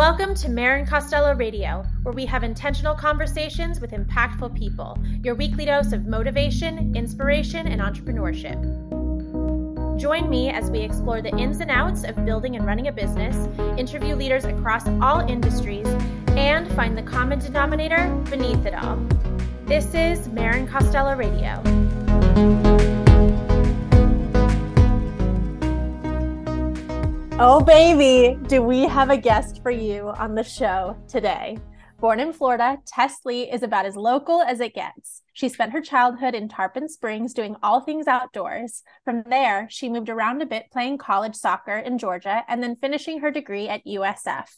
Welcome to Marin Costello Radio, where we have intentional conversations with impactful people. Your weekly dose of motivation, inspiration, and entrepreneurship. Join me as we explore the ins and outs of building and running a business, interview leaders across all industries, and find the common denominator beneath it all. This is Marin Costello Radio. Oh, baby, do we have a guest for you on the show today? Born in Florida, Tess Lee is about as local as it gets. She spent her childhood in Tarpon Springs doing all things outdoors. From there, she moved around a bit playing college soccer in Georgia and then finishing her degree at USF.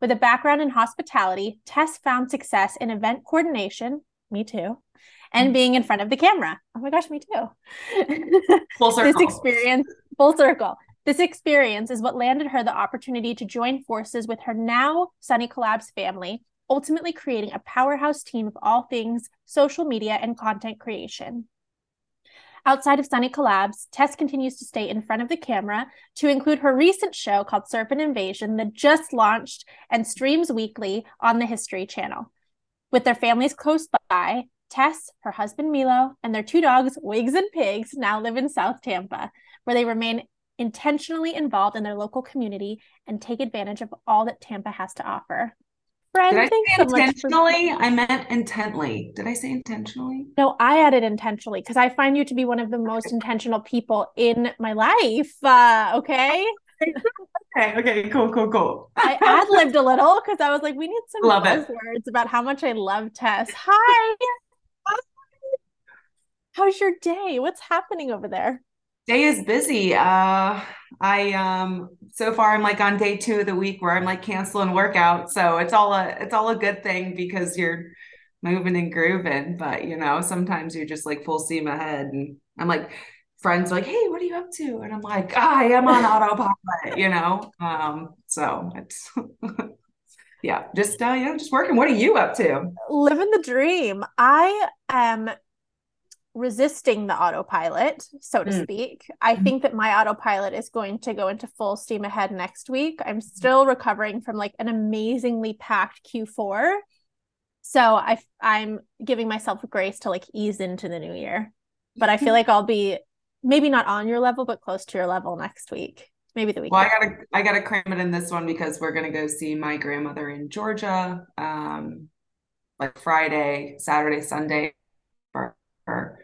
With a background in hospitality, Tess found success in event coordination, me too, and mm. being in front of the camera. Oh my gosh, me too. Full circle. this experience, full circle. This experience is what landed her the opportunity to join forces with her now Sunny Collabs family, ultimately creating a powerhouse team of all things social media and content creation. Outside of Sunny Collabs, Tess continues to stay in front of the camera to include her recent show called Serpent Invasion that just launched and streams weekly on the History Channel. With their families close by, Tess, her husband Milo, and their two dogs, Wigs and Pigs, now live in South Tampa, where they remain intentionally involved in their local community and take advantage of all that Tampa has to offer. Friend, Did I say intentionally? For- I meant intently. Did I say intentionally? No, I added intentionally because I find you to be one of the most intentional people in my life. Uh, okay. okay. Okay. Cool. Cool. Cool. I ad libbed a little because I was like, we need some love words about how much I love Tess. Hi. How's your day? What's happening over there? Day is busy. Uh, I um so far I'm like on day two of the week where I'm like canceling workout, so it's all a it's all a good thing because you're moving and grooving. But you know, sometimes you're just like full steam ahead, and I'm like friends like, "Hey, what are you up to?" And I'm like, "I am on autopilot," you know. Um, so it's. yeah, just uh, you know, just working. What are you up to? Living the dream. I am resisting the autopilot, so to mm. speak. I mm-hmm. think that my autopilot is going to go into full steam ahead next week. I'm still recovering from like an amazingly packed Q4. So I I'm giving myself grace to like ease into the new year. But I feel like I'll be maybe not on your level but close to your level next week. Maybe the week. Well, I gotta I gotta cram it in this one because we're gonna go see my grandmother in Georgia. Um like Friday, Saturday, Sunday for, for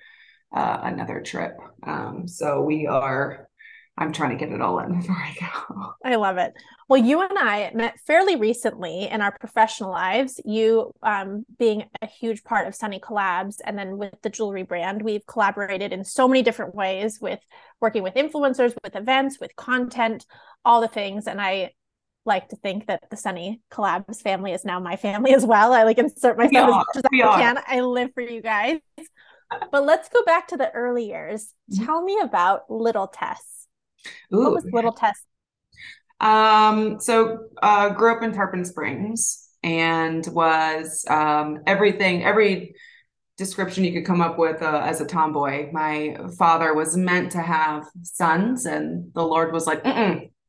uh, another trip. Um, so we are, I'm trying to get it all in before I go. I love it. Well, you and I met fairly recently in our professional lives. You um, being a huge part of Sunny Collabs, and then with the jewelry brand, we've collaborated in so many different ways with working with influencers, with events, with content, all the things. And I like to think that the Sunny Collabs family is now my family as well. I like insert myself as much as I can. I live for you guys but let's go back to the early years. Mm-hmm. Tell me about little Tess. Ooh. What was little Tess? Um, so uh, grew up in Tarpon Springs and was um, everything, every description you could come up with uh, as a tomboy. My father was meant to have sons, and the Lord was like,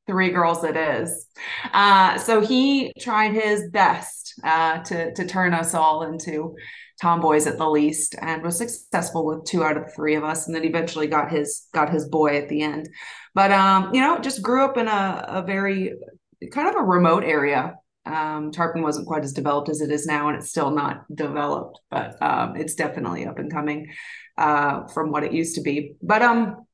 three girls it is. Uh, so he tried his best uh, to to turn us all into tomboys at the least and was successful with two out of the three of us and then eventually got his got his boy at the end. But um you know just grew up in a, a very kind of a remote area. Um tarpon wasn't quite as developed as it is now and it's still not developed but um it's definitely up and coming uh from what it used to be. But um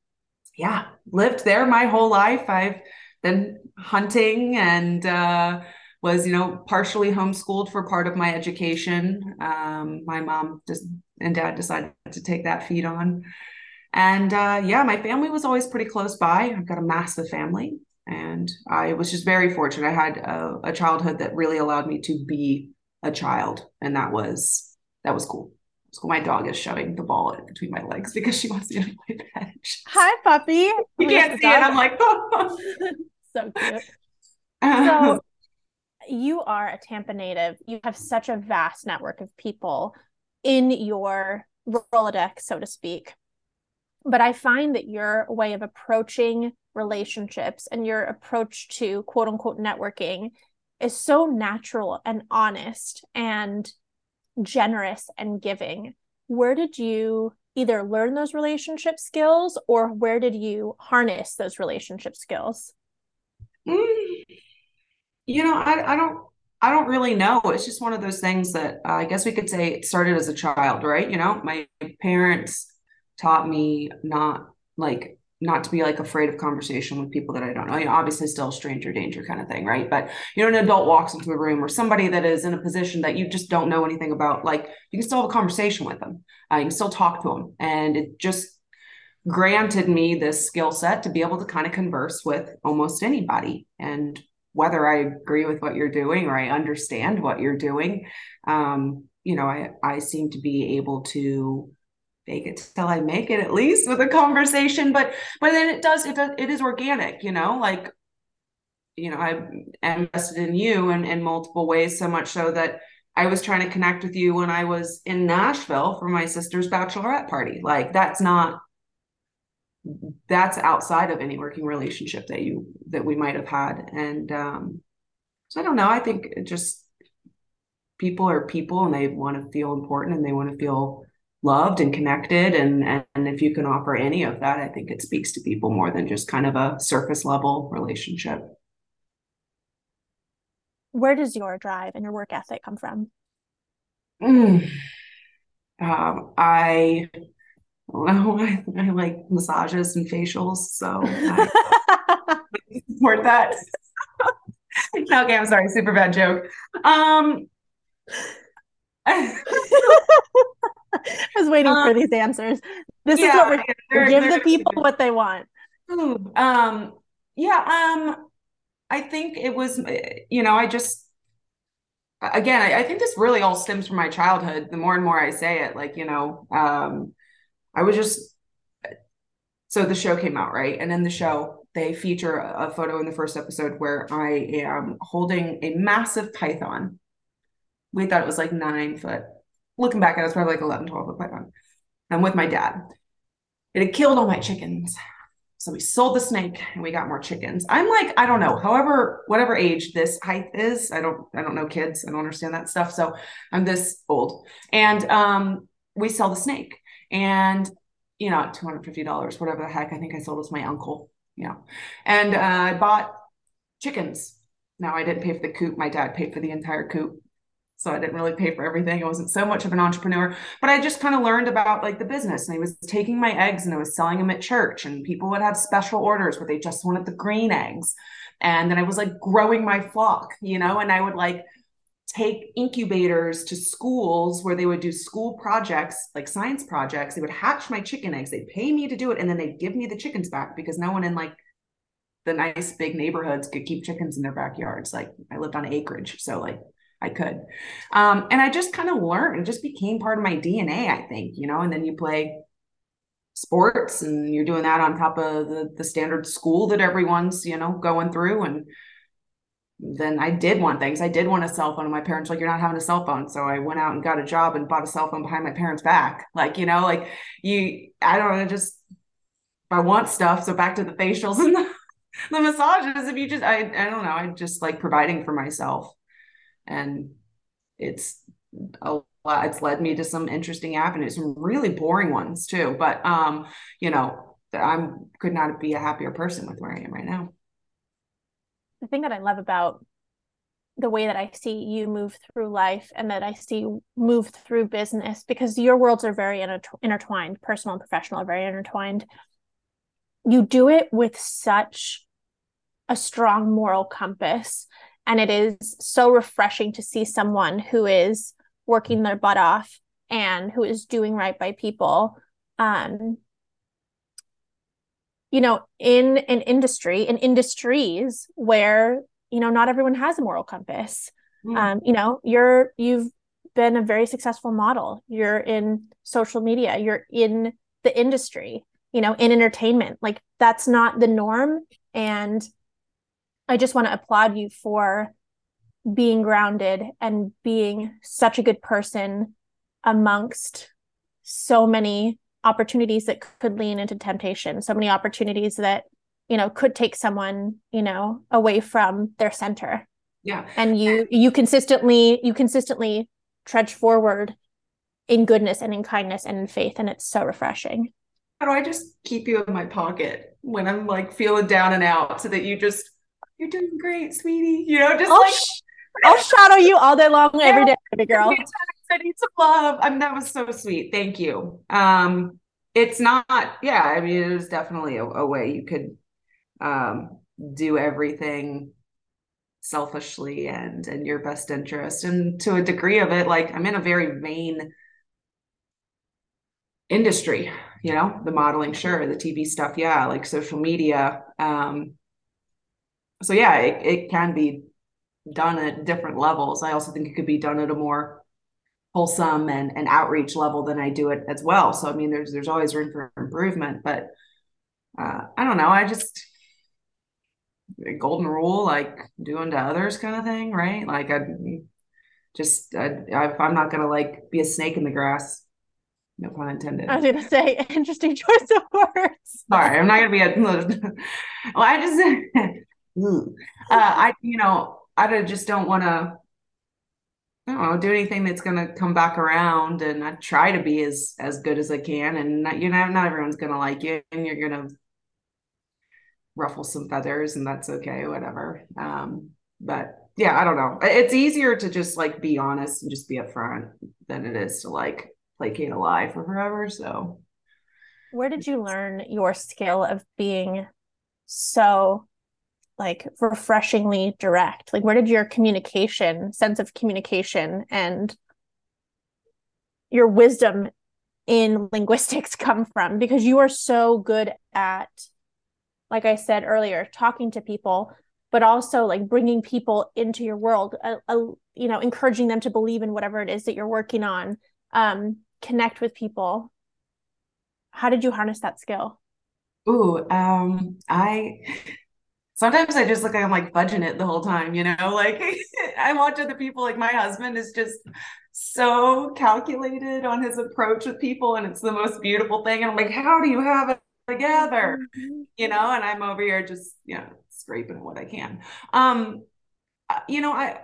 yeah lived there my whole life. I've been hunting and uh was you know partially homeschooled for part of my education um, my mom just and dad decided to take that feed on and uh, yeah my family was always pretty close by i've got a massive family and i was just very fortunate i had a, a childhood that really allowed me to be a child and that was that was cool so my dog is shoving the ball between my legs because she wants me to play fetch. Hi, puppy. You can't see it. I'm like, oh. so cute. So you are a Tampa native. You have such a vast network of people in your Rolodex, so to speak. But I find that your way of approaching relationships and your approach to quote unquote networking is so natural and honest and generous and giving. Where did you either learn those relationship skills or where did you harness those relationship skills? Mm, you know, I, I don't I don't really know. It's just one of those things that uh, I guess we could say it started as a child, right? You know, my parents taught me not like not to be like afraid of conversation with people that I don't know. You know, obviously still stranger danger kind of thing, right? But you know, an adult walks into a room or somebody that is in a position that you just don't know anything about, like you can still have a conversation with them. Uh, you can still talk to them. And it just granted me this skill set to be able to kind of converse with almost anybody. And whether I agree with what you're doing or I understand what you're doing, um, you know, I, I seem to be able to fake it till I make it at least with a conversation. But but then it does it does, it is organic, you know, like you know, I invested in you in, in multiple ways, so much so that I was trying to connect with you when I was in Nashville for my sister's bachelorette party. Like that's not that's outside of any working relationship that you that we might have had. And um so I don't know. I think just people are people and they want to feel important and they want to feel loved and connected and and if you can offer any of that i think it speaks to people more than just kind of a surface level relationship where does your drive and your work ethic come from mm. um, i I, I, like massages and facials so I support that okay i'm sorry super bad joke um I was waiting um, for these answers. This yeah, is what we're give the people what they want. Um, yeah, um, I think it was, you know, I just, again, I, I, think this really all stems from my childhood. The more and more I say it, like, you know, um, I was just, so the show came out, right? And in the show, they feature a photo in the first episode where I am holding a massive python. We thought it was like nine foot looking back at it, it's probably like 11, 12 foot python. I'm with my dad. It had killed all my chickens. So we sold the snake and we got more chickens. I'm like, I don't know, however, whatever age this height is, I don't, I don't know kids. I don't understand that stuff. So I'm this old. And um, we sell the snake. And you know, $250, whatever the heck. I think I sold it to my uncle. Yeah. And uh, I bought chickens. Now I didn't pay for the coop. My dad paid for the entire coop so I didn't really pay for everything. I wasn't so much of an entrepreneur, but I just kind of learned about like the business. And I was taking my eggs and I was selling them at church, and people would have special orders where they just wanted the green eggs. And then I was like growing my flock, you know, and I would like take incubators to schools where they would do school projects, like science projects. They would hatch my chicken eggs. They'd pay me to do it, and then they'd give me the chickens back because no one in like the nice big neighborhoods could keep chickens in their backyards. Like I lived on acreage, so like I could. Um, and I just kind of learned, it just became part of my DNA, I think, you know, and then you play sports and you're doing that on top of the, the standard school that everyone's, you know, going through. And then I did want things. I did want a cell phone. And my parents were like, you're not having a cell phone. So I went out and got a job and bought a cell phone behind my parents' back. Like, you know, like you, I don't know, just I want stuff. So back to the facials and the, the massages. If you just, I, I don't know, I just like providing for myself and it's a lot it's led me to some interesting avenues some really boring ones too but um you know i'm could not be a happier person with where i am right now the thing that i love about the way that I see you move through life and that I see move through business because your worlds are very inter- intertwined, personal and professional are very intertwined. You do it with such a strong moral compass and it is so refreshing to see someone who is working their butt off and who is doing right by people. Um, you know, in an industry, in industries where, you know, not everyone has a moral compass. Mm. Um, you know, you're you've been a very successful model. You're in social media, you're in the industry, you know, in entertainment. Like that's not the norm. And I just want to applaud you for being grounded and being such a good person amongst so many opportunities that could lean into temptation, so many opportunities that, you know, could take someone, you know, away from their center. Yeah. And you you consistently you consistently trudge forward in goodness and in kindness and in faith and it's so refreshing. How do I just keep you in my pocket when I'm like feeling down and out so that you just you're doing great, sweetie. You know, just I'll like sh- I'll shadow you all day long every day, baby girl. I need some love. I mean, that was so sweet. Thank you. Um, it's not, yeah, I mean, it was definitely a, a way you could um do everything selfishly and in your best interest. And to a degree of it, like I'm in a very vain industry, you know, the modeling, sure, the TV stuff, yeah, like social media. Um, so yeah, it, it can be done at different levels. I also think it could be done at a more wholesome and, and outreach level than I do it as well. So I mean, there's there's always room for improvement, but uh, I don't know. I just golden rule, like doing to others, kind of thing, right? Like I just I, I'm not gonna like be a snake in the grass. No pun intended. I was gonna say interesting choice of words. Sorry, I'm not gonna be a. well, I just, uh, I you know I just don't want to I don't know, do anything that's gonna come back around, and I try to be as as good as I can. And not, you know, not everyone's gonna like you, and you're gonna ruffle some feathers, and that's okay, whatever. Um, but yeah, I don't know. It's easier to just like be honest and just be upfront than it is to like placate a lie for forever. So, where did you learn your skill of being so like refreshingly direct? Like where did your communication sense of communication and your wisdom in linguistics come from? Because you are so good at like i said earlier talking to people but also like bringing people into your world a, you know encouraging them to believe in whatever it is that you're working on. Um connect with people. How did you harness that skill? Ooh um i sometimes I just look like I'm like fudging it the whole time, you know, like I watch other people, like my husband is just so calculated on his approach with people, and it's the most beautiful thing. And I'm like, how do you have it together? Mm-hmm. You know, and I'm over here just, you know, scraping what I can. Um, uh, you know, I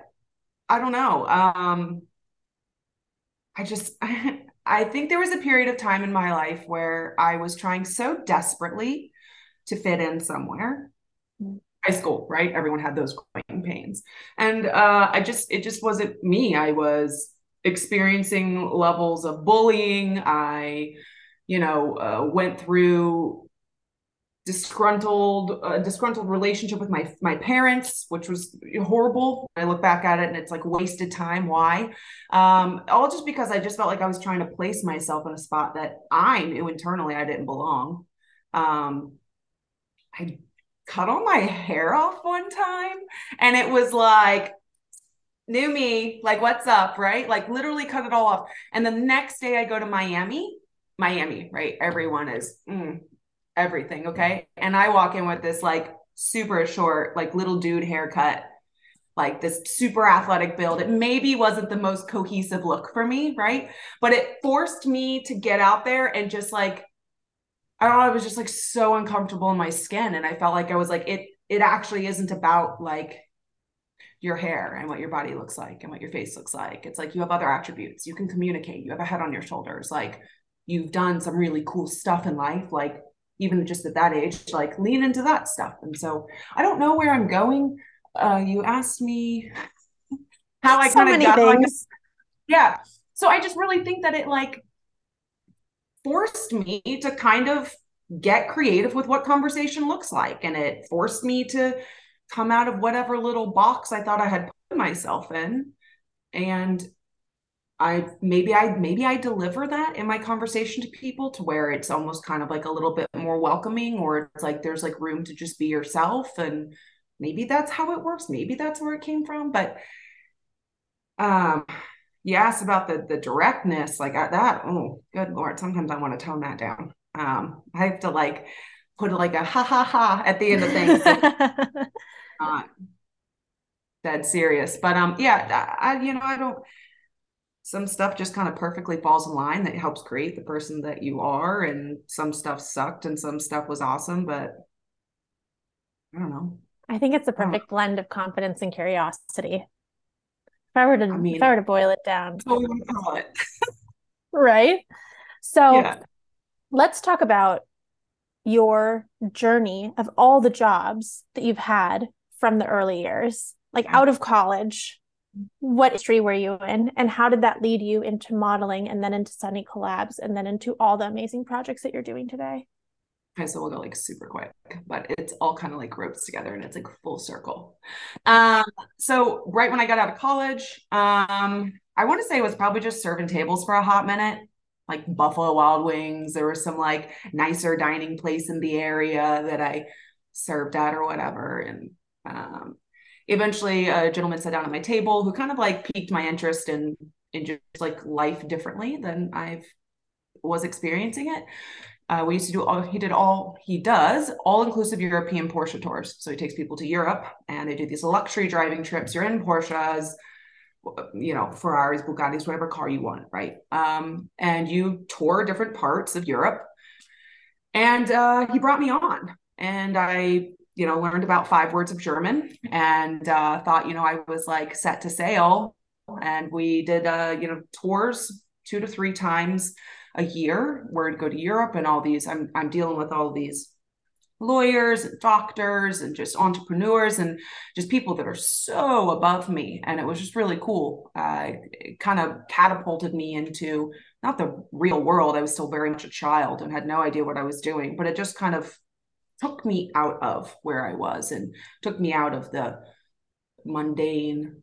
I don't know. Um I just I, I think there was a period of time in my life where I was trying so desperately to fit in somewhere high school, right? Everyone had those growing pains. And uh, I just, it just wasn't me. I was experiencing levels of bullying. I, you know, uh, went through disgruntled uh, disgruntled relationship with my my parents which was horrible i look back at it and it's like wasted time why um all just because i just felt like i was trying to place myself in a spot that i knew internally i didn't belong um i cut all my hair off one time and it was like new me like what's up right? Like literally cut it all off. And the next day i go to miami miami right? Everyone is mm, everything okay? And i walk in with this like super short like little dude haircut like this super athletic build. It maybe wasn't the most cohesive look for me right? But it forced me to get out there and just like I don't know, I was just like so uncomfortable in my skin. And I felt like I was like, it it actually isn't about like your hair and what your body looks like and what your face looks like. It's like you have other attributes. You can communicate, you have a head on your shoulders, like you've done some really cool stuff in life, like even just at that age, like lean into that stuff. And so I don't know where I'm going. Uh, you asked me how I so kind of got like, yeah. So I just really think that it like forced me to kind of get creative with what conversation looks like. And it forced me to come out of whatever little box I thought I had put myself in. And I maybe I maybe I deliver that in my conversation to people to where it's almost kind of like a little bit more welcoming or it's like there's like room to just be yourself and maybe that's how it works maybe that's where it came from but um you asked about the the directness like that oh good lord sometimes i want to tone that down. Um i have to like put like a ha ha ha at the end of things not dead serious. But um yeah I, you know i don't some stuff just kind of perfectly falls in line that helps create the person that you are and some stuff sucked and some stuff was awesome but i don't know. I think it's the perfect blend of confidence and curiosity. If I were to, I mean, if I were to boil it down, it. right? So yeah. let's talk about your journey of all the jobs that you've had from the early years, like mm-hmm. out of college. What industry were you in, and how did that lead you into modeling, and then into Sunny Collabs, and then into all the amazing projects that you're doing today? Okay, so we'll go like super quick, but it's all kind of like ropes together and it's like full circle. Um, so right when I got out of college, um, I want to say it was probably just serving tables for a hot minute, like Buffalo Wild Wings. There was some like nicer dining place in the area that I served at or whatever. And um, eventually a gentleman sat down at my table who kind of like piqued my interest in in just like life differently than I've was experiencing it. Uh, we used to do all he did all he does all inclusive European Porsche tours. So he takes people to Europe and they do these luxury driving trips. You're in Porsches, you know, Ferraris, Bugattis, whatever car you want, right? Um, and you tour different parts of Europe. And uh, he brought me on, and I, you know, learned about five words of German, and uh, thought, you know, I was like set to sail. And we did, uh, you know, tours two to three times a year where I'd go to Europe and all these. I'm I'm dealing with all these lawyers and doctors and just entrepreneurs and just people that are so above me. And it was just really cool. Uh, it kind of catapulted me into not the real world. I was still very much a child and had no idea what i was doing but it just kind of took me out of where i was and took me out of the mundane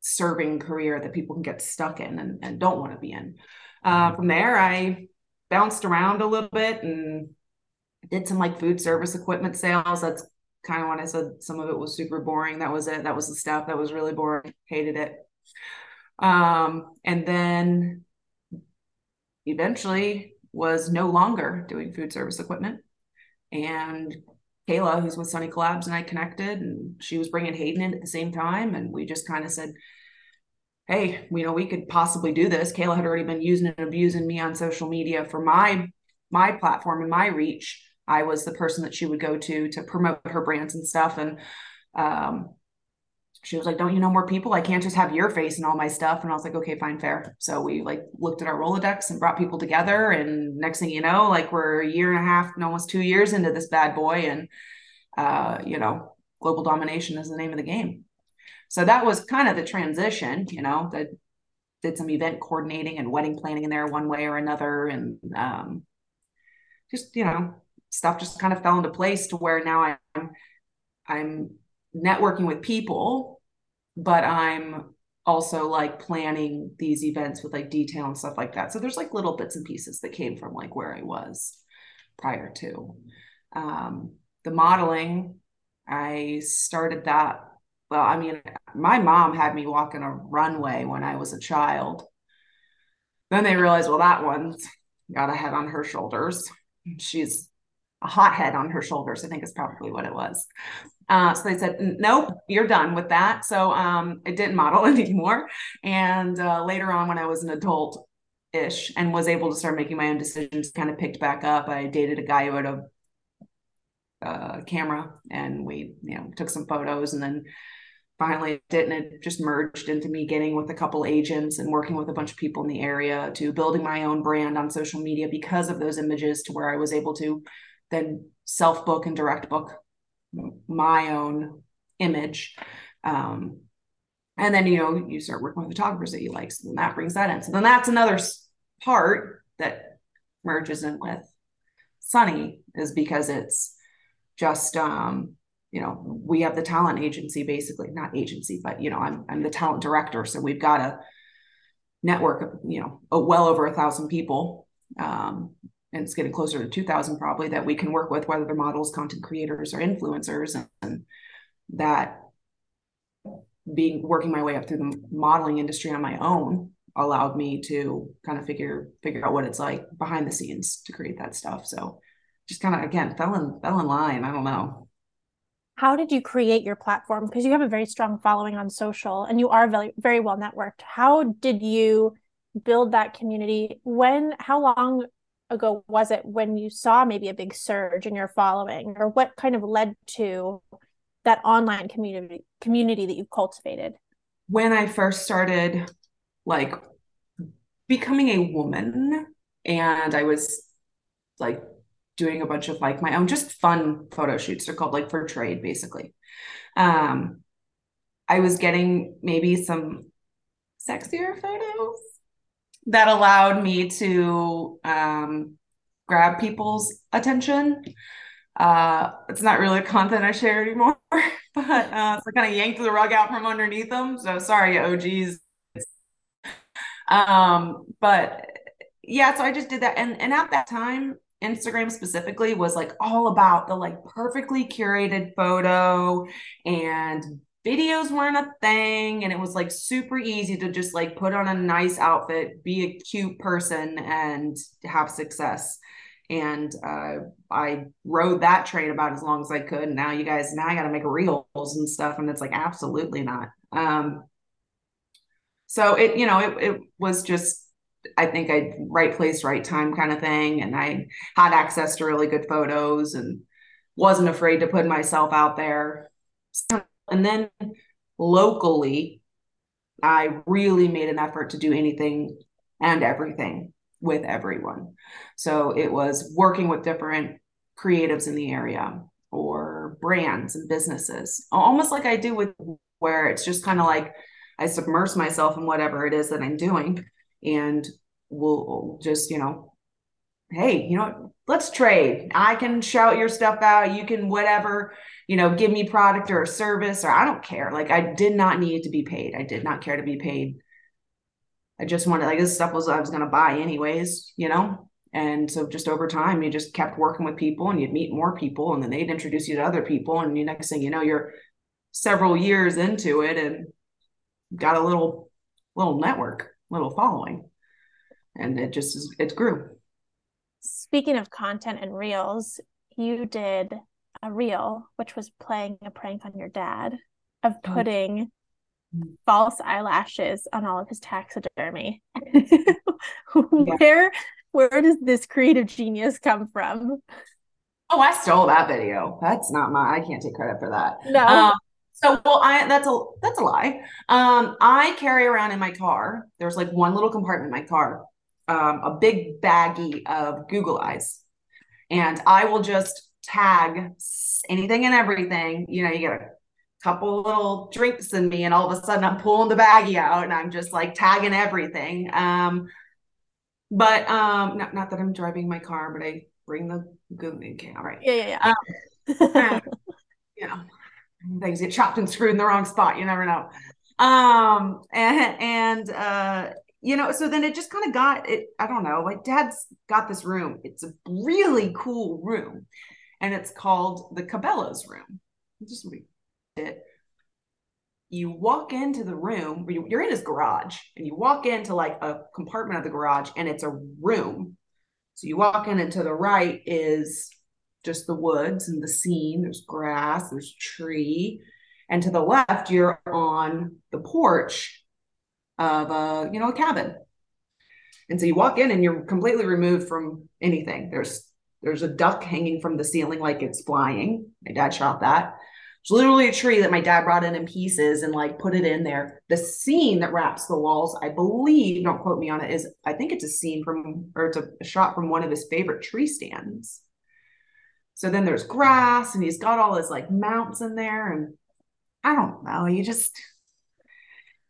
serving career that people can get stuck in and, and don't want to be in uh, from there, I bounced around a little bit and did some like food service equipment sales. That's kind of when I said some of it was super boring. That was it. That was the stuff that was really boring. Hated it. Um, and then eventually was no longer doing food service equipment. And Kayla, who's with Sunny Collabs, and I connected, and she was bringing Hayden in at the same time. And we just kind of said, hey, you know, we could possibly do this. Kayla had already been using and abusing me on social media for my my platform and my reach. I was the person that she would go to to promote her brands and stuff. And um, she was like, "Don't you know more people? I can't just have your face and all my stuff." And I was like, "Okay, fine, fair." So we like looked at our Rolodex and brought people together. And next thing you know, like we're a year and a half, and almost two years into this bad boy, and uh, you know, global domination is the name of the game. So that was kind of the transition, you know, that did some event coordinating and wedding planning in there one way or another. And um, just, you know, stuff just kind of fell into place to where now I'm, I'm networking with people, but I'm also like planning these events with like detail and stuff like that. So there's like little bits and pieces that came from like where I was prior to. Um, the modeling, I started that well, I mean, my mom had me walk in a runway when I was a child. Then they realized, well, that one's got a head on her shoulders. She's a hot head on her shoulders, I think is probably what it was. Uh, so they said, nope, you're done with that. So um, I didn't model anymore. And uh, later on, when I was an adult ish and was able to start making my own decisions, kind of picked back up. I dated a guy who had a uh, camera and we, you know, took some photos and then finally did and it just merged into me getting with a couple agents and working with a bunch of people in the area to building my own brand on social media because of those images to where I was able to then self book and direct book my own image. Um, and then, you know, you start working with photographers that you like. So then that brings that in. So then that's another part that merges in with Sunny is because it's just, um, you know, we have the talent agency basically, not agency, but you know, I'm I'm the talent director, so we've got a network of you know a, well over a thousand people, um, and it's getting closer to two thousand probably that we can work with, whether they're models, content creators, or influencers, and, and that being working my way up through the modeling industry on my own allowed me to kind of figure figure out what it's like behind the scenes to create that stuff. So just kind of again fell in fell in line. I don't know how did you create your platform? Because you have a very strong following on social and you are very very well networked. How did you build that community? When how long ago was it when you saw maybe a big surge in your following or what kind of led to that online community community that you've cultivated? When I first started like becoming a woman and I was like doing a bunch of like my own just fun photo shoots. They're called like for trade basically. Um I was getting maybe some sexier photos that allowed me to um grab people's attention. Uh, it's not really content I share anymore, but uh, so I kind of yanked the rug out from underneath them. So sorry, OGs. Um, but yeah, so I just did that, and and at that time, Instagram specifically was like all about the like perfectly curated photo and videos weren't a thing and it was like super easy to just like put on a nice outfit be a cute person and have success and uh, I rode that train about as long as I could. And now you guys, now I got to make reels and stuff, and it's like absolutely not. Um, so it, you know, it it was just, I think I right place, right time kind of thing, and I had access to really good photos and wasn't afraid to put myself out there. And then locally, I really made an effort to do anything and everything with everyone. So it was working with different creatives in the area or brands and businesses, almost like I do with where it's just kind of like I submerge myself in whatever it is that I'm doing and we'll just, you know, hey, you know, let's trade. I can shout your stuff out. You can whatever, you know, give me product or a service or I don't care. Like I did not need to be paid. I did not care to be paid I just wanted like this stuff was I was going to buy anyways, you know? And so just over time, you just kept working with people and you'd meet more people and then they'd introduce you to other people. And the next thing you know, you're several years into it and got a little, little network, little following. And it just, is, it grew. Speaking of content and reels, you did a reel, which was playing a prank on your dad of oh. putting false eyelashes on all of his taxidermy. where where does this creative genius come from? Oh, I stole that video. That's not my. I can't take credit for that. No. Um, so well, I that's a that's a lie. Um, I carry around in my car. There's like one little compartment in my car, um, a big baggie of Google eyes, and I will just tag anything and everything. You know, you get a couple little drinks in me and all of a sudden I'm pulling the baggie out and I'm just like tagging everything. Um, but um, not, not that I'm driving my car, but I bring the Google. okay, all right. Yeah, yeah, yeah. Um, know, things get chopped and screwed in the wrong spot. You never know. Um, and and uh, you know, so then it just kind of got it. I don't know. Like Dad's got this room. It's a really cool room, and it's called the Cabela's room. Just it you walk into the room you're in his garage and you walk into like a compartment of the garage and it's a room so you walk in and to the right is just the woods and the scene. There's grass there's tree. And to the left you're on the porch of a you know a cabin. And so you walk in and you're completely removed from anything. There's there's a duck hanging from the ceiling like it's flying. My dad shot that. It's literally a tree that my dad brought in in pieces and like put it in there. The scene that wraps the walls, I believe, don't quote me on it, is I think it's a scene from or it's a, shot from one of his favorite tree stands. So then there's grass and he's got all his like mounts in there. And I don't know, you just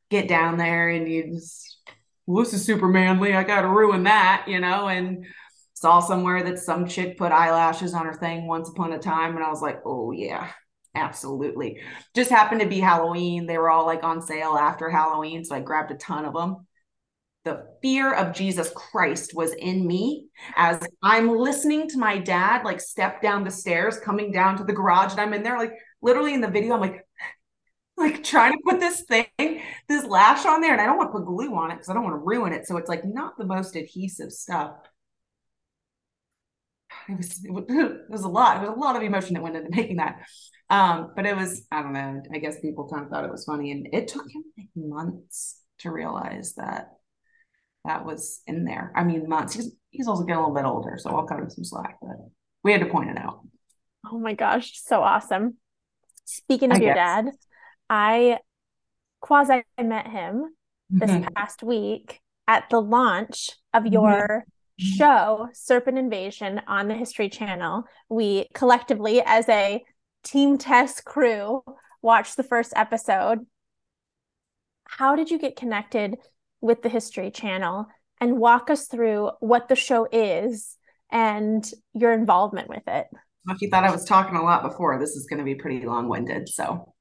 get down there and you just, well, this is super manly. I got to ruin that, you know? And saw somewhere that some chick put eyelashes on her thing once upon a time. And I was like, oh, yeah, Absolutely. Just happened to be Halloween. They were all like on sale after Halloween. So I grabbed a ton of them. The fear of Jesus Christ was in me as I'm listening to my dad like step down the stairs, coming down to the garage. And I'm in there, like literally in the video, I'm like, like trying to put this thing, this lash on there. And I don't want to put glue on it because I don't want to ruin it. So it's like not the most adhesive stuff it was, it was a lot. It was a lot of emotion that went into making that. Um, but it was, I don't know, I guess people kind of thought it was funny. And it took him like months to realize that that was in there. I mean, months. He's, he's also getting a little bit older, so I'll cut him some slack, but we had to point it out. Oh my gosh, so awesome. Speaking of I your guess. dad, I quasi met him this mm-hmm. past week at the launch of mm-hmm. your mm-hmm. show, Serpent Invasion, on the History Channel. We collectively, as a Team Tess crew, watched the first episode. How did you get connected with the History Channel? And walk us through what the show is and your involvement with it. If you thought I was talking a lot before, this is going to be pretty long winded. So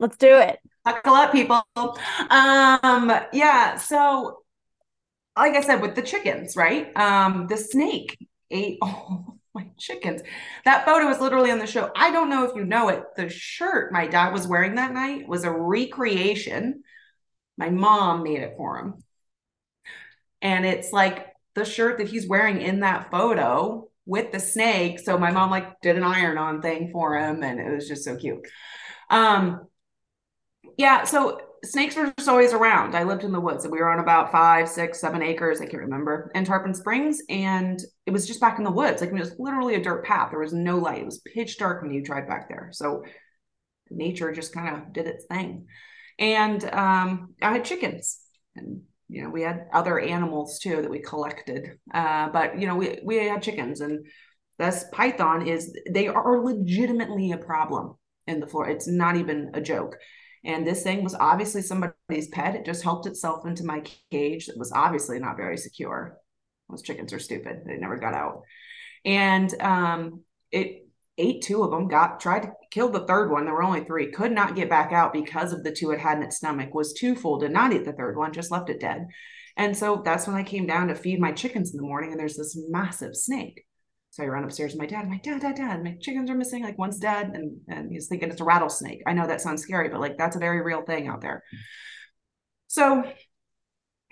let's do it. Buckle up, people. Um, yeah. So, like I said, with the chickens, right? Um, the snake ate all my chickens. That photo is literally on the show. I don't know if you know it. The shirt my dad was wearing that night was a recreation. My mom made it for him. And it's like the shirt that he's wearing in that photo with the snake. So my mom like did an iron on thing for him and it was just so cute. Um yeah, so snakes were just always around. I lived in the woods and we were on about five, six, seven acres, I can't remember, in Tarpon Springs. And it was just back in the woods. Like it was literally a dirt path. There was no light. It was pitch dark when you drive back there. So nature just kind of did its thing. And um, I had chickens and you know we had other animals too that we collected uh, but you know we, we had chickens and this python is they are legitimately a problem in the floor it's not even a joke and this thing was obviously somebody's pet. It just helped itself into my cage. It was obviously not very secure. Those chickens are stupid. They never got out. And um, it ate two of them, got tried to kill the third one. There were only three, could not get back out because of the two it had in its stomach, was too full, did not eat the third one, just left it dead. And so that's when I came down to feed my chickens in the morning, and there's this massive snake. So I run upstairs to my dad. Like, Dad, Dad, Dad, my chickens are missing. Like one's dead. And, and he's thinking it's a rattlesnake. I know that sounds scary, but like that's a very real thing out there. So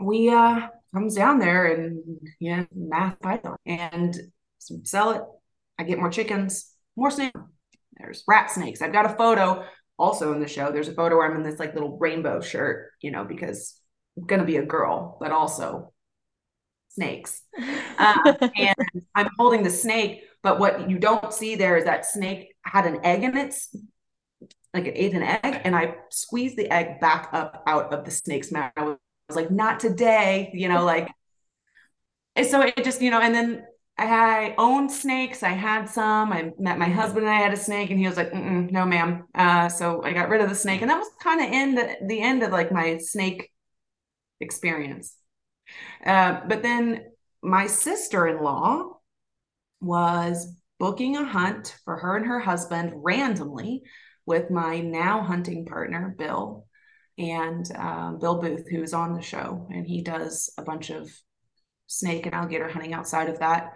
we uh comes down there and yeah, math python and sell it. I get more chickens, more snakes. There's rat snakes. I've got a photo also in the show. There's a photo where I'm in this like little rainbow shirt, you know, because I'm gonna be a girl, but also snakes. Uh, and I'm holding the snake, but what you don't see there is that snake had an egg in its like it ate an egg, and I squeezed the egg back up out of the snake's mouth. I was like, not today, you know, like and so it just, you know, and then I owned snakes. I had some. I met my husband and I had a snake, and he was like, "No, ma'am." Uh, so I got rid of the snake, and that was kind of in the, the end of like my snake experience. Uh, but then my sister in law was booking a hunt for her and her husband randomly with my now hunting partner, Bill, and um, Bill Booth, who's on the show. And he does a bunch of snake and alligator hunting outside of that.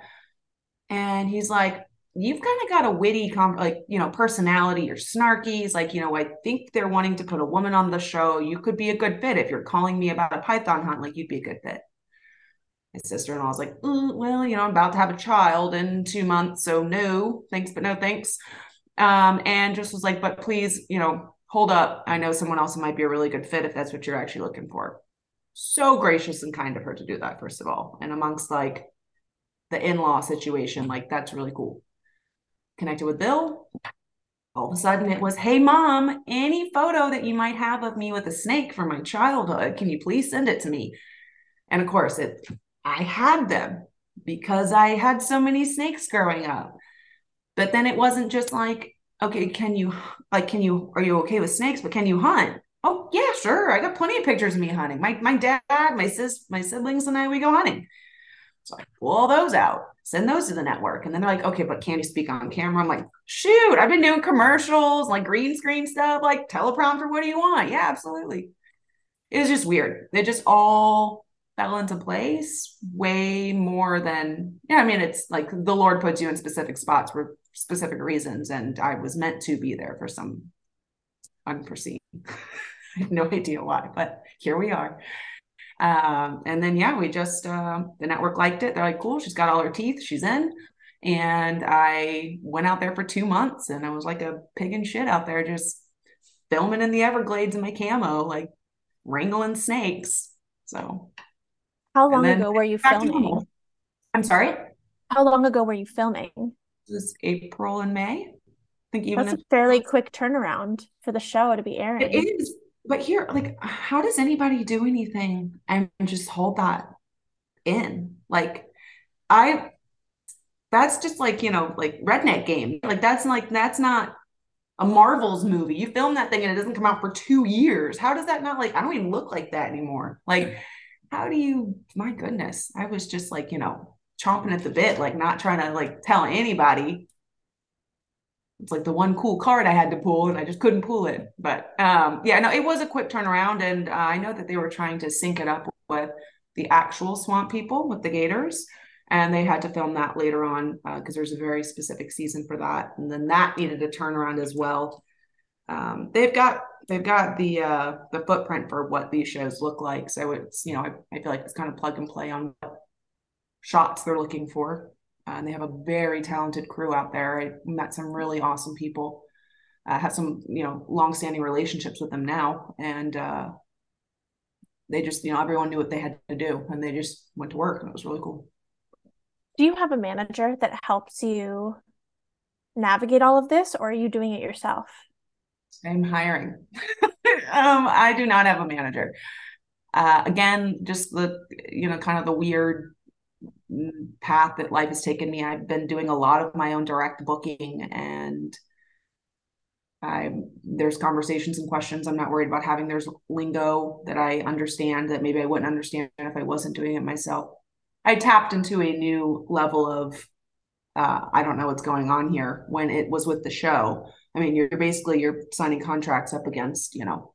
And he's like, You've kind of got a witty, like, you know, personality. You're snarky. He's like, You know, I think they're wanting to put a woman on the show. You could be a good fit. If you're calling me about a python hunt, like, you'd be a good fit my sister-in-law was like well you know i'm about to have a child in two months so no thanks but no thanks um, and just was like but please you know hold up i know someone else might be a really good fit if that's what you're actually looking for so gracious and kind of her to do that first of all and amongst like the in-law situation like that's really cool connected with bill all of a sudden it was hey mom any photo that you might have of me with a snake from my childhood can you please send it to me and of course it I had them because I had so many snakes growing up. But then it wasn't just like, okay, can you like can you are you okay with snakes, but can you hunt? Oh yeah, sure. I got plenty of pictures of me hunting. My my dad, my sis, my siblings and I we go hunting. So I pull those out, send those to the network. And then they're like, okay, but can you speak on camera? I'm like, shoot, I've been doing commercials, like green screen stuff, like teleprompter. What do you want? Yeah, absolutely. It was just weird. They just all fell into place way more than yeah i mean it's like the lord puts you in specific spots for specific reasons and i was meant to be there for some unforeseen i have no idea why but here we are um, and then yeah we just uh, the network liked it they're like cool she's got all her teeth she's in and i went out there for two months and i was like a pig and shit out there just filming in the everglades in my camo like wrangling snakes so how long ago were you filming? I'm sorry? How long ago were you filming? Was April and May I think even that's a fairly quick turnaround for the show to be airing. It is, but here, like, how does anybody do anything and just hold that in? Like, I, that's just like you know, like redneck game. Like that's like that's not a Marvel's movie. You film that thing and it doesn't come out for two years. How does that not like? I don't even look like that anymore. Like, how do you? My goodness, I was just like you know chomping at the bit, like not trying to like tell anybody. It's like the one cool card I had to pull and I just couldn't pull it. But um, yeah, no, it was a quick turnaround, and uh, I know that they were trying to sync it up with the actual swamp people with the gators. And they had to film that later on because uh, there's a very specific season for that. And then that needed a turnaround as well. Um, they've got they've got the uh, the footprint for what these shows look like. So it's you know I, I feel like it's kind of plug and play on what shots they're looking for uh, and they have a very talented crew out there. I met some really awesome people. I have some you know long-standing relationships with them now. And uh, they just you know everyone knew what they had to do and they just went to work and it was really cool. Do you have a manager that helps you navigate all of this or are you doing it yourself? I'm hiring. Um, i do not have a manager. Uh, again just the you know kind of the weird path that life has taken me i've been doing a lot of my own direct booking and I, there's conversations and questions I'm not worried about having. There's lingo that I understand that maybe I wouldn't understand if I wasn't doing it myself. I tapped into a new level of uh, I don't know what's going on here when it was with the show. I mean, you're basically you're signing contracts up against you know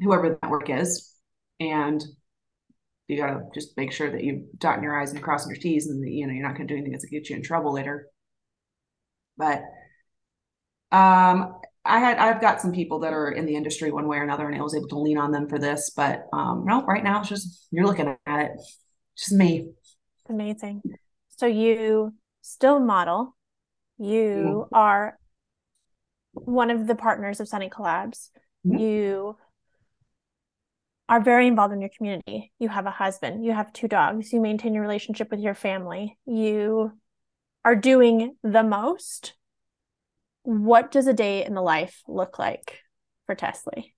whoever the network is, and you got to just make sure that you've dotting your i's and crossing your t's, and you know you're not going to do anything that's going to get you in trouble later. But um, I had I've got some people that are in the industry one way or another, and I was able to lean on them for this. But um, no, right now it's just you're looking at it just me. Amazing. So you still model. You mm-hmm. are one of the partners of Sunny Collabs. Mm-hmm. You are very involved in your community. You have a husband, you have two dogs, you maintain your relationship with your family. You are doing the most. What does a day in the life look like for Tess Lee?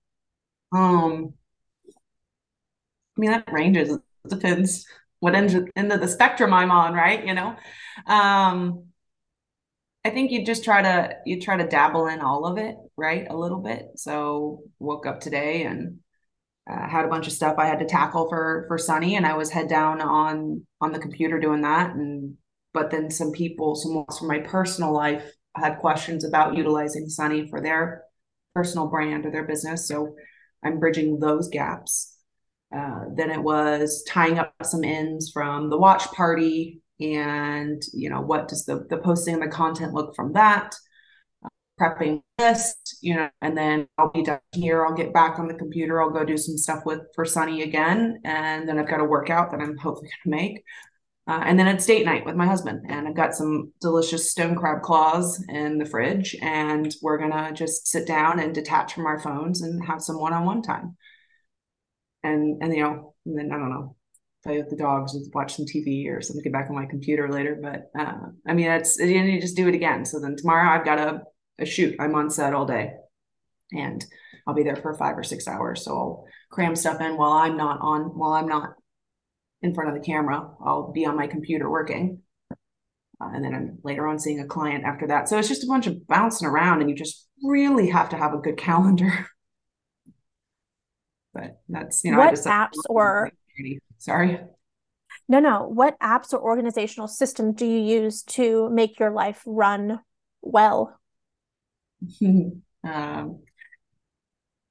Um I mean that ranges. It depends what end, end of the spectrum I'm on, right? You know, um, I think you just try to you try to dabble in all of it, right? A little bit. So woke up today and uh, had a bunch of stuff I had to tackle for for Sunny, and I was head down on on the computer doing that. And but then some people, some folks from my personal life, had questions about utilizing Sunny for their personal brand or their business. So I'm bridging those gaps. Uh, then it was tying up some ends from the watch party and you know what does the the posting and the content look from that prepping list you know and then i'll be done here i'll get back on the computer i'll go do some stuff with for sunny again and then i've got a workout that i'm hopefully to make uh, and then it's date night with my husband and i've got some delicious stone crab claws in the fridge and we're gonna just sit down and detach from our phones and have some one-on-one time and and you know, and then I don't know, play with the dogs and watch some TV or something. Get back on my computer later, but uh, I mean, it's you need to just do it again. So then tomorrow I've got a a shoot. I'm on set all day, and I'll be there for five or six hours. So I'll cram stuff in while I'm not on while I'm not in front of the camera. I'll be on my computer working. Uh, and then I'm later on seeing a client after that. So it's just a bunch of bouncing around, and you just really have to have a good calendar but that's you know what apps or sorry no no what apps or organizational system do you use to make your life run well um,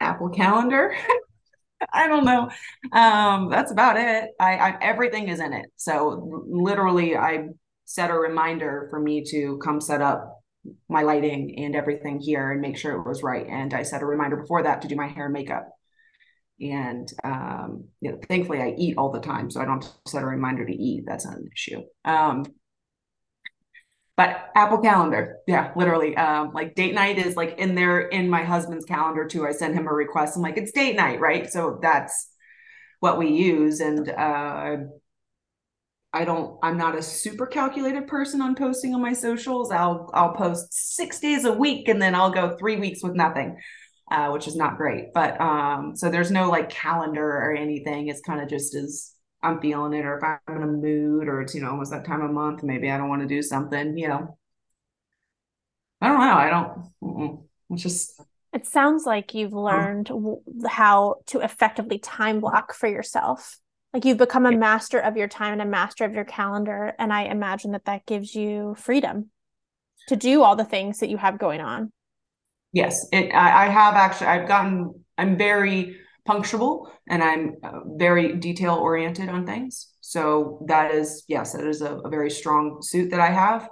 apple calendar? I don't know. Um, that's about it. I, I everything is in it. So literally i set a reminder for me to come set up my lighting and everything here and make sure it was right. And i set a reminder before that to do my hair and makeup. And um, you know, thankfully I eat all the time, so I don't set a reminder to eat. That's not an issue. Um, but Apple Calendar, yeah, literally, um, like date night is like in there in my husband's calendar too. I send him a request. I'm like, it's date night, right? So that's what we use, and uh, I don't I'm not a super calculated person on posting on my socials. I'll I'll post 6 days a week and then I'll go 3 weeks with nothing. Uh, which is not great. But um so there's no like calendar or anything. It's kind of just as I'm feeling it or if I'm in a mood or it's you know almost that time of month maybe I don't want to do something, you know. I don't know. I don't it's just it sounds like you've um, learned how to effectively time block for yourself like you've become a master of your time and a master of your calendar and i imagine that that gives you freedom to do all the things that you have going on yes it i, I have actually i've gotten i'm very punctual and i'm uh, very detail oriented on things. So that is yes that is a, a very strong suit that i have.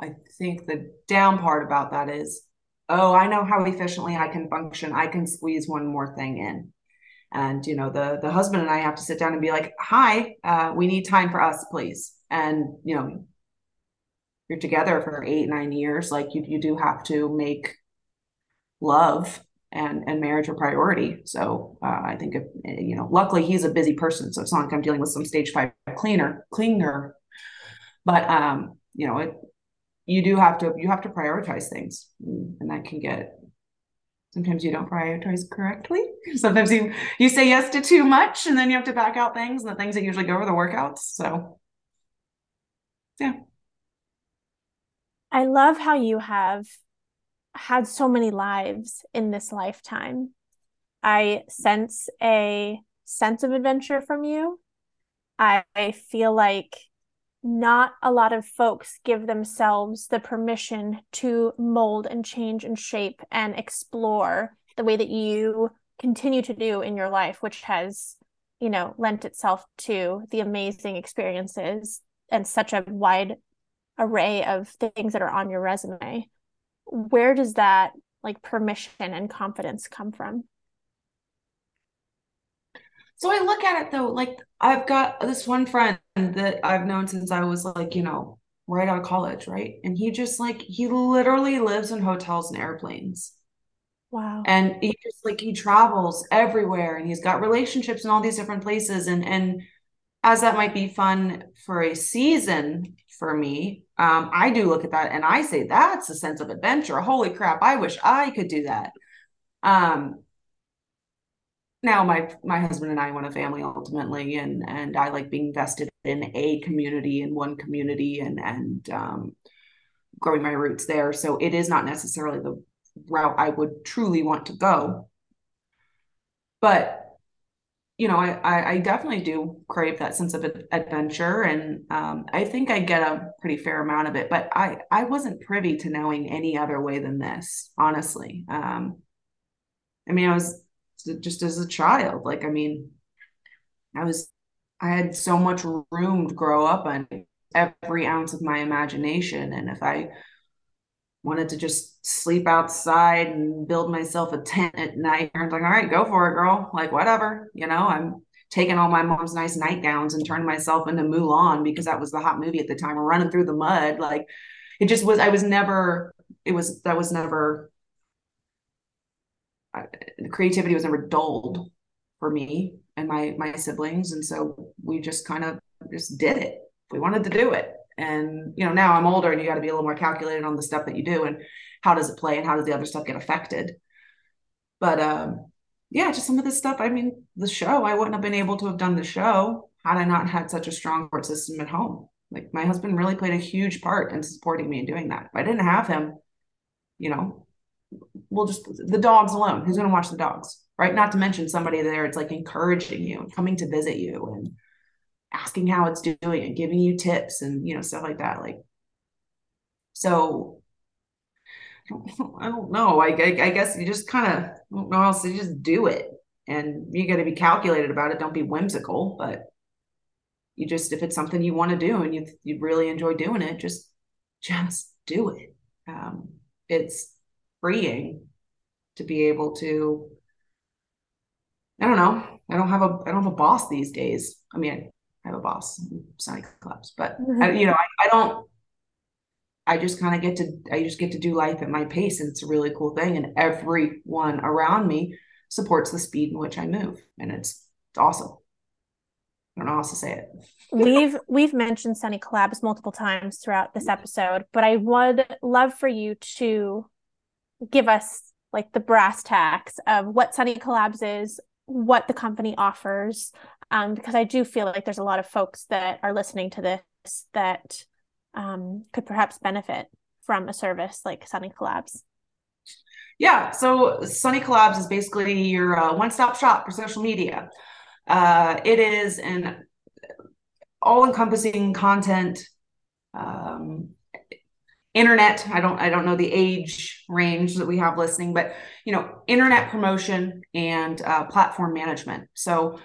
I think the down part about that is oh i know how efficiently i can function. I can squeeze one more thing in. And you know the the husband and i have to sit down and be like hi uh, we need time for us please. And you know you're together for eight nine years like you, you do have to make love and and marriage are priority so uh, i think if, you know luckily he's a busy person so it's not like i'm dealing with some stage five cleaner cleaner but um you know it you do have to you have to prioritize things and that can get sometimes you don't prioritize correctly. Sometimes you you say yes to too much and then you have to back out things and the things that usually go over the workouts. So yeah. I love how you have had so many lives in this lifetime. I sense a sense of adventure from you. I, I feel like not a lot of folks give themselves the permission to mold and change and shape and explore the way that you continue to do in your life which has you know lent itself to the amazing experiences and such a wide array of things that are on your resume where does that like permission and confidence come from so I look at it though, like I've got this one friend that I've known since I was like, you know, right out of college, right? And he just like he literally lives in hotels and airplanes. Wow. And he just like he travels everywhere and he's got relationships in all these different places. And and as that might be fun for a season for me, um, I do look at that and I say that's a sense of adventure. Holy crap, I wish I could do that. Um, now my my husband and I want a family ultimately and and I like being vested in a community in one community and and um, growing my roots there so it is not necessarily the route I would truly want to go but you know I I definitely do crave that sense of adventure and um, I think I get a pretty fair amount of it but I I wasn't privy to knowing any other way than this honestly um, I mean I was just as a child. Like, I mean, I was, I had so much room to grow up on every ounce of my imagination. And if I wanted to just sleep outside and build myself a tent at night, I was like, all right, go for it, girl. Like, whatever, you know, I'm taking all my mom's nice nightgowns and turning myself into Mulan because that was the hot movie at the time, or running through the mud. Like, it just was, I was never, it was, that was never the creativity was never dulled for me and my my siblings. And so we just kind of just did it. We wanted to do it and you know now i'm older and you got to be a little more calculated on the stuff that you do and how does it play and how does the other stuff get affected but um yeah just some of this stuff i mean the show i wouldn't have been able to have done the show had i not had such a strong support system at home like my husband really played a huge part in supporting me in doing that if i didn't have him you know we'll just the dogs alone. Who's going to watch the dogs, right? Not to mention somebody there. It's like encouraging you and coming to visit you and asking how it's doing and giving you tips and you know stuff like that. Like, so I don't know. I, I, I guess you just kind of don't know else. You just do it, and you got to be calculated about it. Don't be whimsical, but you just if it's something you want to do and you you really enjoy doing it, just just do it. Um, it's freeing to be able to I don't know. I don't have a I don't have a boss these days. I mean, I have a boss, Sunny Collabs, but mm-hmm. I, you know, I, I don't. I just kind of get to I just get to do life at my pace, and it's a really cool thing. And everyone around me supports the speed in which I move, and it's it's awesome. I don't know how else to say it. we've we've mentioned Sunny Collabs multiple times throughout this episode, but I would love for you to give us like the brass tacks of what Sunny Collabs is, what the company offers, um, because I do feel like there's a lot of folks that are listening to this that um, could perhaps benefit from a service like Sunny Collabs. Yeah, so Sunny Collabs is basically your uh, one-stop shop for social media. Uh, it is an all-encompassing content um, internet i don't i don't know the age range that we have listening but you know internet promotion and uh, platform management so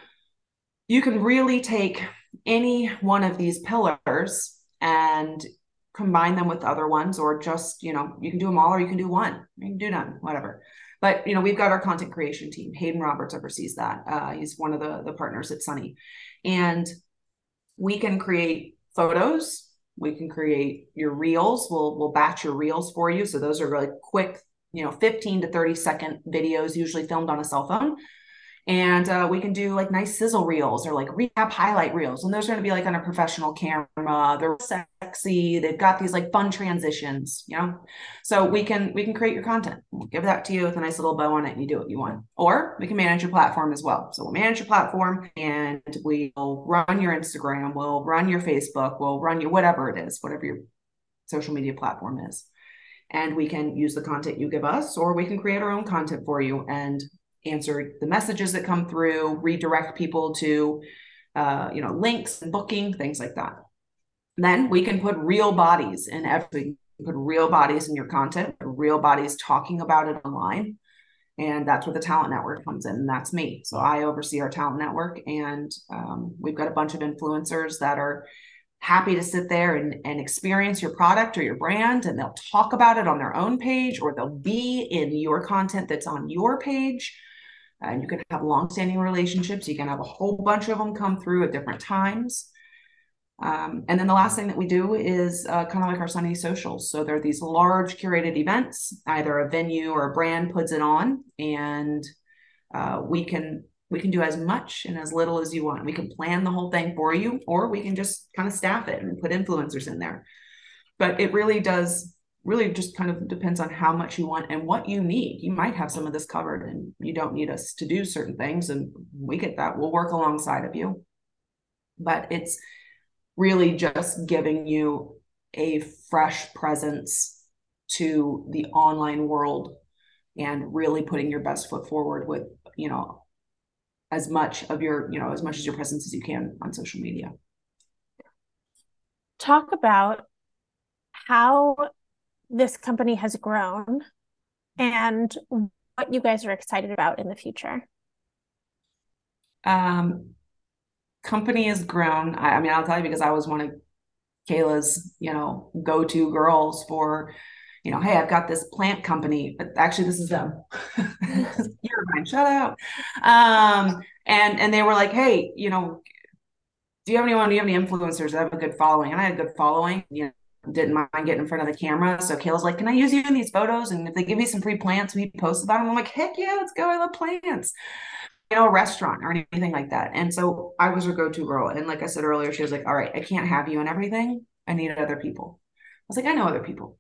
you can really take any one of these pillars and combine them with other ones or just you know you can do them all or you can do one. You can do none whatever. But you know we've got our content creation team. Hayden roberts oversees that. Uh, he's one of the the partners at sunny. And we can create photos. We can create your reels. We'll we'll batch your reels for you. So those are really quick you know 15 to 30 second videos usually filmed on a cell phone and uh, we can do like nice sizzle reels or like recap highlight reels. And those are going to be like on a professional camera. They're sexy. They've got these like fun transitions you know? So we can we can create your content. We'll give that to you with a nice little bow on it and you do what you want. Or we can manage your platform as well. So we'll manage your platform and we'll run your instagram. We'll run your facebook. We'll run your whatever it is whatever your social media platform is. And we can use the content you give us or we can create our own content for you and answer the messages that come through, redirect people to, uh, you know, links and booking, things like that. Then we can put real bodies in everything. Put real bodies in your content, real bodies talking about it online. And that's where the talent network comes in. And that's me. So I oversee our talent network. And um, we've got a bunch of influencers that are happy to sit there and, and experience your product or your brand. And they'll talk about it on their own page or they'll be in your content that's on your page and you can have long-standing relationships. You can have a whole bunch of them come through at different times. Um, and then the last thing that we do is uh, kind of like our sunny socials. So there are these large curated events either a venue or a brand puts it on and uh, we can we can do as much and as little as you want. We can plan the whole thing for you or we can just kind of staff it and put influencers in there. But it really does really just kind of depends on how much you want and what you need. You might have some of this covered and you don't need us to do certain things, and we get that. We'll work alongside of you. But it's really just giving you a fresh presence to the online world and really putting your best foot forward with, you know, as much of your, you know, as much as your presence as you can on social media. Talk about how this company has grown and what you guys are excited about in the future. Um, company has grown. I, I mean, I'll tell you because I was one of Kayla's, you know, go-to girls for, you know, hey, I've got this plant company, but actually this is them. You're. Shut up. Um, and and they were like, hey, you know, do you have anyone? Do you have any influencers that have a good following? And I had a good following. You know, didn't mind getting in front of the camera. So Kayla's like, Can I use you in these photos? And if they give me some free plants, we post about them. I'm like, Heck yeah, let's go. I love plants. You know, a restaurant or anything like that. And so I was her go to girl. And like I said earlier, she was like, All right, I can't have you in everything. I need other people. I was like, I know other people.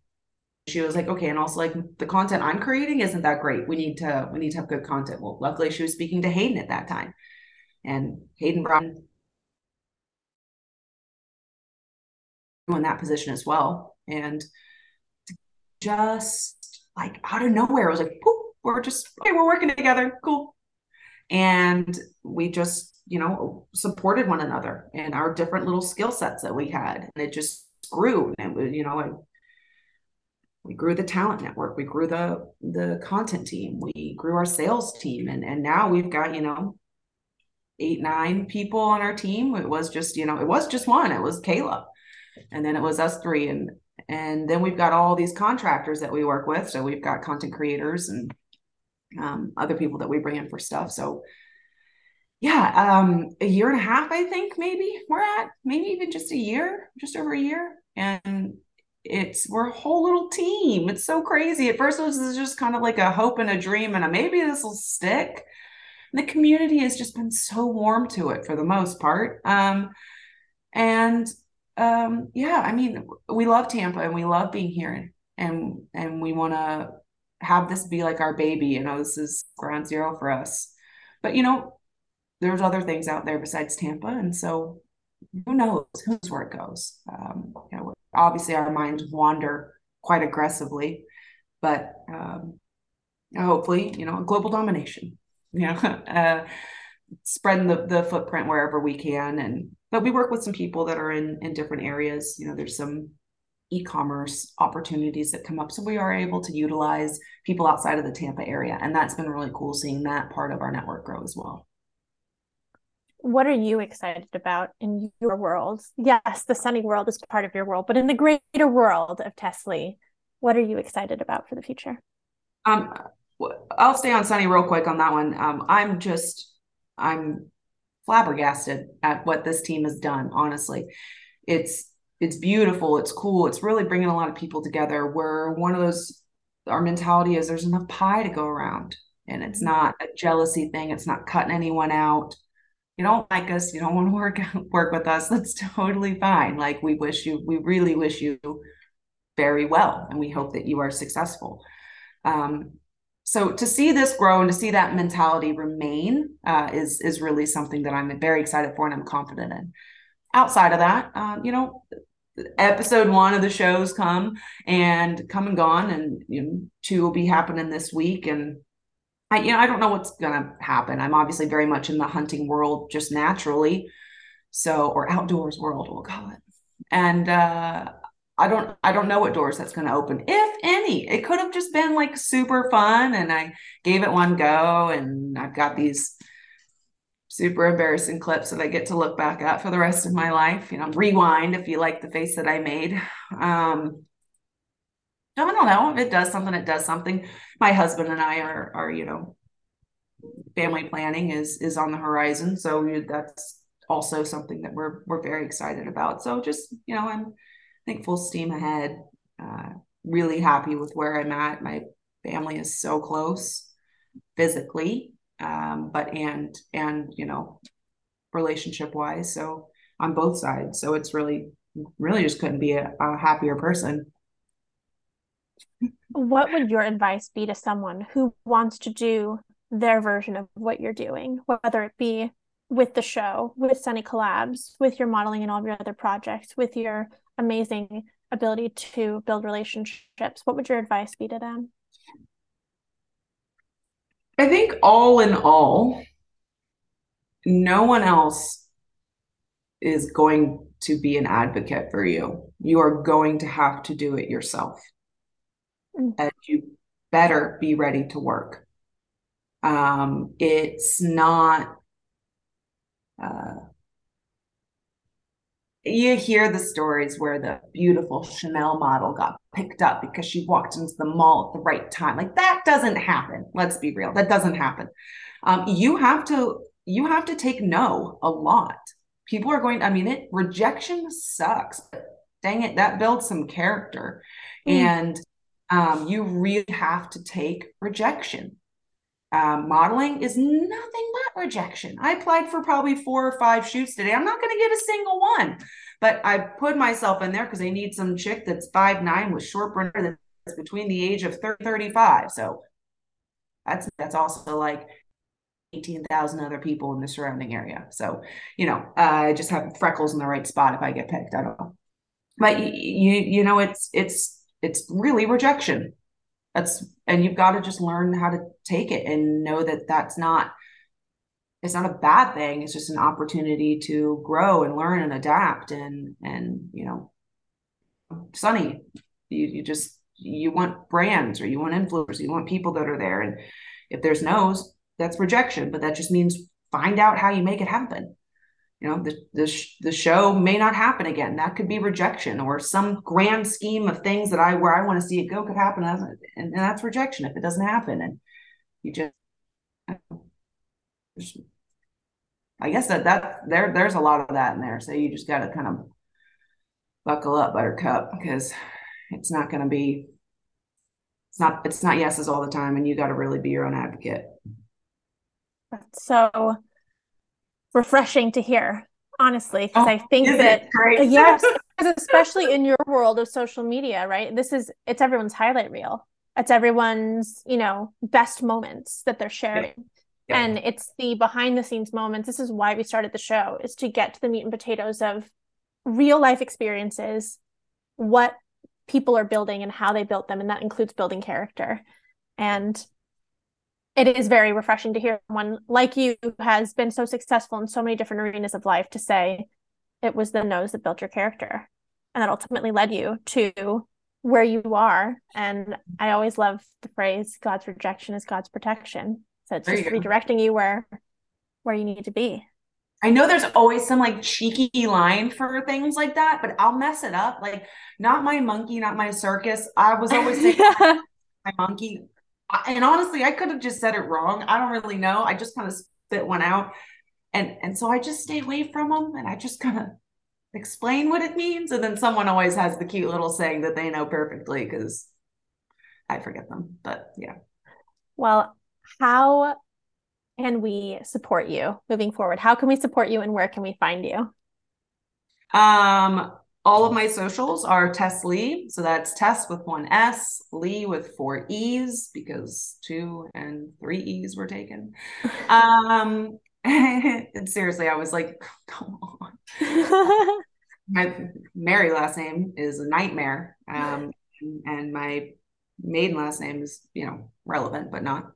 She was like, okay, and also like the content I'm creating isn't that great. We need to we need to have good content. Well, luckily she was speaking to Hayden at that time, and Hayden brought in that position as well. And just like out of nowhere, it was like, Poof, we're just, okay, we're working together. Cool. And we just, you know, supported one another and our different little skill sets that we had. And it just grew. And it you know, we grew the talent network we grew the the content team we grew our sales team and and now we've got you know eight nine people on our team it was just you know it was just one it was kayla and then it was us three. And and then we've got all these contractors that we work with. So we've got content creators and um, other people that we bring in for stuff. So yeah um, a year and a half i think maybe we're at maybe even just a year just over a year. And it's we're a whole little team. It's so crazy. At first it was just kind of like a hope and a dream and a maybe this will stick. And the community has just been so warm to it for the most part. Um, and um, yeah, I mean, we love Tampa and we love being here and and we want to have this be like our baby. You know, this is ground zero for us. But you know, there's other things out there besides Tampa, and so who knows? Who knows where it goes? Um, you know, obviously our minds wander quite aggressively, but um, hopefully, you know, global domination. You know, uh, spreading the the footprint wherever we can, and but we work with some people that are in in different areas. You know, there's some e-commerce opportunities that come up. So we are able to utilize people outside of the tampa area. And that's been really cool seeing that part of our network grow as well. What are you excited about in your world? Yes the sunny world is part of your world but in the greater world of Tess Lee what are you excited about for the future? Um i'll stay on sunny real quick on that one. Um i'm just i'm flabbergasted at what this team has done honestly. It's it's beautiful it's cool it's really bringing a lot of people together. We're one of those our mentality is there's enough pie to go around and it's mm-hmm. not a jealousy thing it's not cutting anyone out. You don't like us you don't want to work work with us that's totally fine. Like we wish you we really wish you very well and we hope that you are successful. Um, so to see this grow and to see that mentality remain uh, is is really something that i'm very excited for and i'm confident in outside of that uh, you know episode one of the shows come and come and gone and you know, two will be happening this week and I, you know, I don't know what's gonna happen. I'm obviously very much in the hunting world just naturally, so or outdoors world, we'll call it. And uh, I don't, I don't know what doors that's gonna open, if any. It could have just been like super fun, and I gave it one go, and I've got these super embarrassing clips that I get to look back at for the rest of my life. You know, rewind if you like the face that I made. Um, I don't know. If it does something, it does something. My husband and I are are you know, family planning is is on the horizon, so that's also something that we're we're very excited about. So just you know, I'm think full steam ahead. Uh, really happy with where I'm at. My family is so close physically um, but and and you know relationship wise so on both sides so it's really really just couldn't be a, a happier person what would your advice be to someone who wants to do their version of what you're doing whether it be with the show with sunny collabs with your modeling and all of your other projects with your amazing ability to build relationships what would your advice be to them I think all in all, no one else is going to be an advocate for you. You are going to have to do it yourself. Mm. And you better be ready to work. Um, it's not uh, you hear the stories where the beautiful Chanel model got picked up because she walked into the mall at the right time. Like that doesn't happen. Let's be real. That doesn't happen. Um, you have to you have to take no a lot. People are going. I mean, it rejection sucks. dang it, that builds some character, mm. and um, you really have to take rejection. Um, modeling is nothing but rejection. I applied for probably four or five shoots today. I'm not going to get a single one, but I put myself in there because they need some chick that's five nine with short brunette that's between the age of 30, 35. So that's that's also like 18,000 other people in the surrounding area. So, you know, uh, I just have freckles in the right spot if I get picked. I don't know. But you, you, you know, it's, it's, it's really rejection that's and you've got to just learn how to take it and know that that's not it's not a bad thing. It's just an opportunity to grow and learn and adapt and and you know sunny. You, you just you want brands or you want influencers you want people that are there. And if there's no's that's rejection but that just means find out how you make it happen you know the the, sh- the show may not happen again. That could be rejection or some grand scheme of things that i where i want to see it go could happen uh, and, and that's rejection if it doesn't happen and you just i guess that that there there's a lot of that in there so you just got to kind of buckle up buttercup because it's not going to be it's not it's not yeses all the time and you got to really be your own advocate. So refreshing to hear, honestly, because oh, I think that yes, especially in your world of social media, right? This is it's everyone's highlight reel. It's everyone's, you know, best moments that they're sharing. Yeah. Yeah. And it's the behind the scenes moments. This is why we started the show is to get to the meat and potatoes of real life experiences, what people are building and how they built them. And that includes building character. And it is very refreshing to hear someone like you who has been so successful in so many different arenas of life to say it was the no's that built your character and that ultimately led you to where you are. And I always love the phrase God's rejection is God's protection. So it's there just redirecting you where where you need to be. I know there's always some like cheeky line for things like that, but I'll mess it up. Like, not my monkey, not my circus. I was always saying my monkey. And honestly, I could have just said it wrong. I don't really know. I just kind of spit one out. And and so I just stay away from them and I just kind of explain what it means. And then someone always has the cute little saying that they know perfectly because I forget them. But yeah. Well, how can we support you moving forward? How can we support you and where can we find you? Um, all of my socials are Tess Lee. So that's Tess with one S, Lee with four E's because two and three E's were taken. um, and seriously, I was like, come on. my Mary last name is a nightmare. Um, and my maiden last name is, you know, relevant, but not.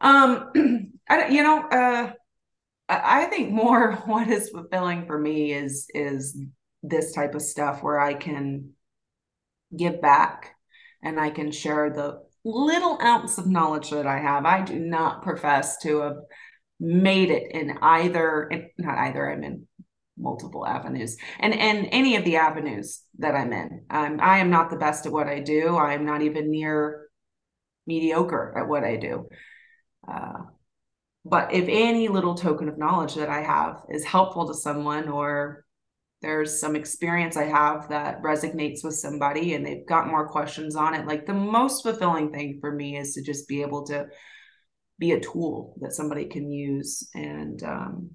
Um, I, you know, uh, I think more what is fulfilling for me is is this type of stuff where I can give back and I can share the little ounce of knowledge that I have. I do not profess to have made it in either, not either, I'm in multiple avenues and and any of the avenues that I'm in. Um, I am not the best at what I do. I am not even near mediocre at what I do. Uh, but if any little token of knowledge that I have is helpful to someone or there's some experience I have that resonates with somebody and they've got more questions on it, like the most fulfilling thing for me is to just be able to be a tool that somebody can use and um,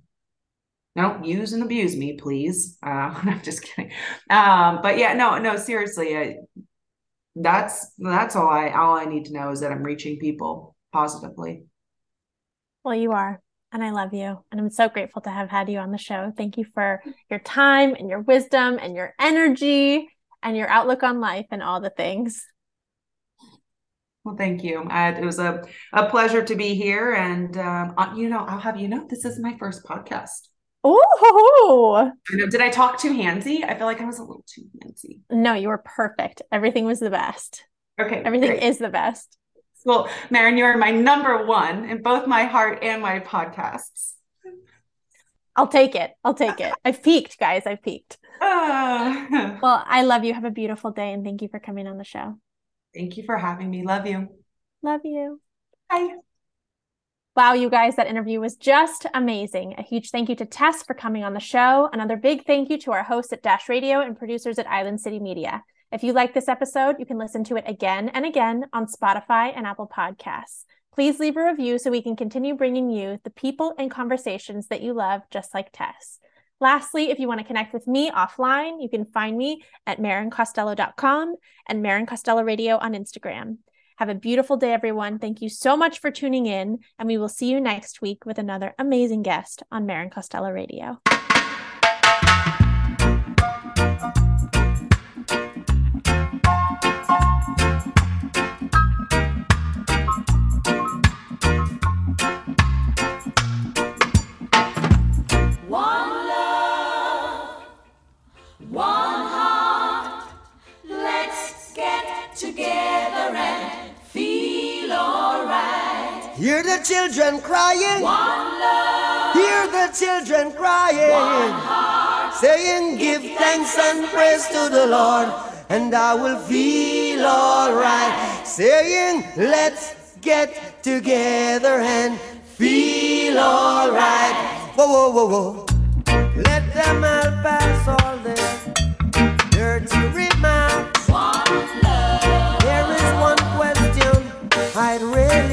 don't use and abuse me, please. Uh, I'm just kidding. Um, but yeah, no, no, seriously, I, that's that's all I all I need to know is that I'm reaching people positively. Well, you are. And I love you. And I'm so grateful to have had you on the show. Thank you for your time and your wisdom and your energy and your outlook on life and all the things. Well, thank you. Uh, it was a, a pleasure to be here. And, um, uh, you know, I'll have you know, this is my first podcast. Oh, did I talk too handsy? I feel like I was a little too handsy. No, you were perfect. Everything was the best. Okay. Everything great. is the best. Well, Marin, you are my number one in both my heart and my podcasts. I'll take it. I'll take it. I've peaked, guys. I've peaked. Uh, well, I love you. Have a beautiful day and thank you for coming on the show. Thank you for having me. Love you. Love you. Bye. Wow, you guys, that interview was just amazing. A huge thank you to Tess for coming on the show. Another big thank you to our hosts at Dash Radio and producers at Island City Media. If you like this episode, you can listen to it again and again on Spotify and Apple Podcasts. Please leave a review so we can continue bringing you the people and conversations that you love, just like Tess. Lastly, if you want to connect with me offline, you can find me at marincostello.com and Marin Costello Radio on Instagram. Have a beautiful day, everyone. Thank you so much for tuning in, and we will see you next week with another amazing guest on Marin Costello Radio. Hear the children crying. One love. Hear the children crying. One heart. Saying, Give thanks and praise to the Lord, and I will feel alright. Saying, Let's get together and feel alright. Whoa, whoa, whoa, whoa. Let them all pass all their dirty remarks. There